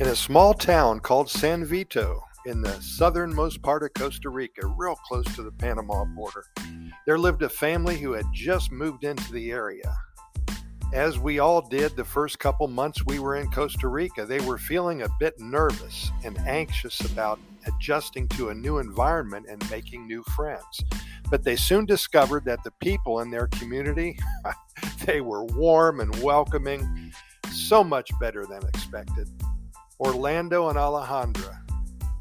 In a small town called San Vito, in the southernmost part of Costa Rica, real close to the Panama border, there lived a family who had just moved into the area. As we all did the first couple months we were in Costa Rica, they were feeling a bit nervous and anxious about adjusting to a new environment and making new friends. But they soon discovered that the people in their community, they were warm and welcoming, so much better than expected. Orlando and Alejandra,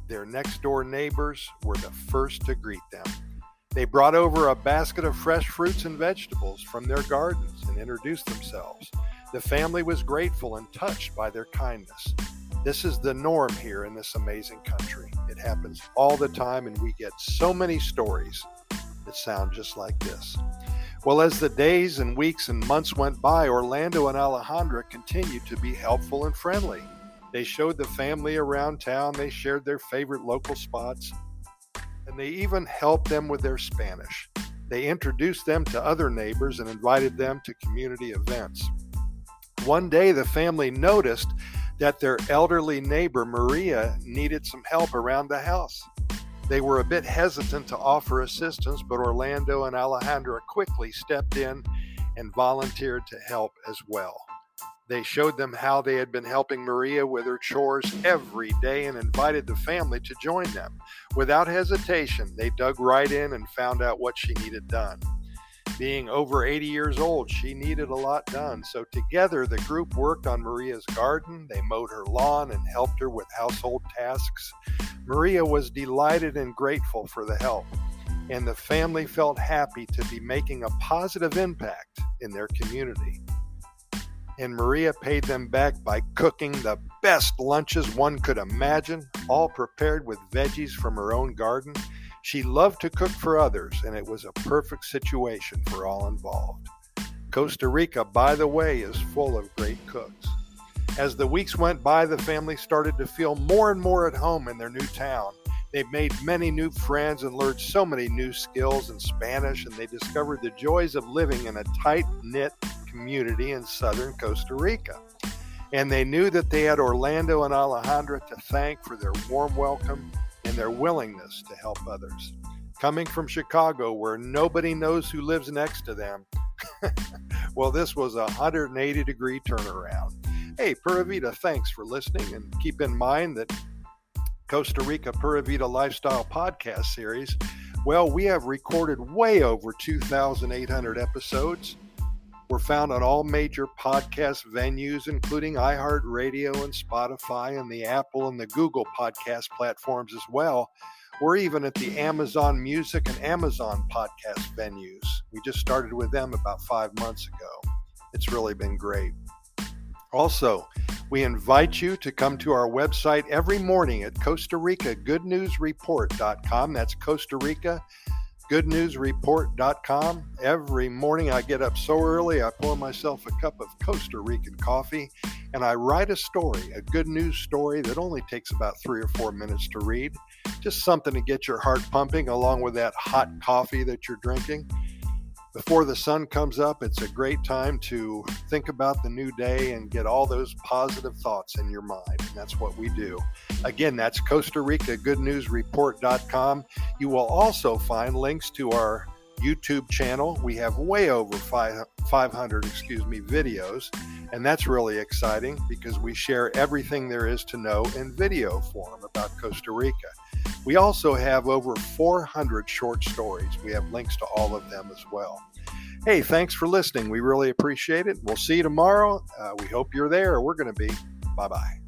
their next door neighbors, were the first to greet them. They brought over a basket of fresh fruits and vegetables from their gardens and introduced themselves. The family was grateful and touched by their kindness. This is the norm here in this amazing country. It happens all the time, and we get so many stories that sound just like this. Well, as the days and weeks and months went by, Orlando and Alejandra continued to be helpful and friendly. They showed the family around town, they shared their favorite local spots, and they even helped them with their Spanish. They introduced them to other neighbors and invited them to community events. One day, the family noticed that their elderly neighbor Maria needed some help around the house. They were a bit hesitant to offer assistance, but Orlando and Alejandra quickly stepped in and volunteered to help as well. They showed them how they had been helping Maria with her chores every day and invited the family to join them. Without hesitation, they dug right in and found out what she needed done. Being over 80 years old, she needed a lot done. So together, the group worked on Maria's garden. They mowed her lawn and helped her with household tasks. Maria was delighted and grateful for the help, and the family felt happy to be making a positive impact in their community. And Maria paid them back by cooking the best lunches one could imagine, all prepared with veggies from her own garden. She loved to cook for others, and it was a perfect situation for all involved. Costa Rica, by the way, is full of great cooks. As the weeks went by, the family started to feel more and more at home in their new town. They made many new friends and learned so many new skills in Spanish, and they discovered the joys of living in a tight knit community in southern Costa Rica. And they knew that they had Orlando and Alejandra to thank for their warm welcome and their willingness to help others. Coming from Chicago, where nobody knows who lives next to them, well, this was a 180 degree turnaround. Hey, Pura Vida, thanks for listening, and keep in mind that Costa Rica Pura Vida Lifestyle Podcast Series, well, we have recorded way over 2,800 episodes. We're found on all major podcast venues, including iHeartRadio and Spotify and the Apple and the Google podcast platforms as well. We're even at the Amazon Music and Amazon podcast venues. We just started with them about five months ago. It's really been great. Also, we invite you to come to our website every morning at Costa Rica Good News Report.com. That's Costa Rica goodnewsreport.com. Every morning I get up so early, I pour myself a cup of Costa Rican coffee and I write a story, a good news story that only takes about three or four minutes to read. Just something to get your heart pumping along with that hot coffee that you're drinking before the sun comes up, it's a great time to think about the new day and get all those positive thoughts in your mind. And that's what we do. Again, that's Costa Rica Good News Report.com. You will also find links to our YouTube channel. We have way over 500, excuse me, videos, and that's really exciting because we share everything there is to know in video form about Costa Rica. We also have over 400 short stories. We have links to all of them as well. Hey, thanks for listening. We really appreciate it. We'll see you tomorrow. Uh, we hope you're there. We're going to be. Bye bye.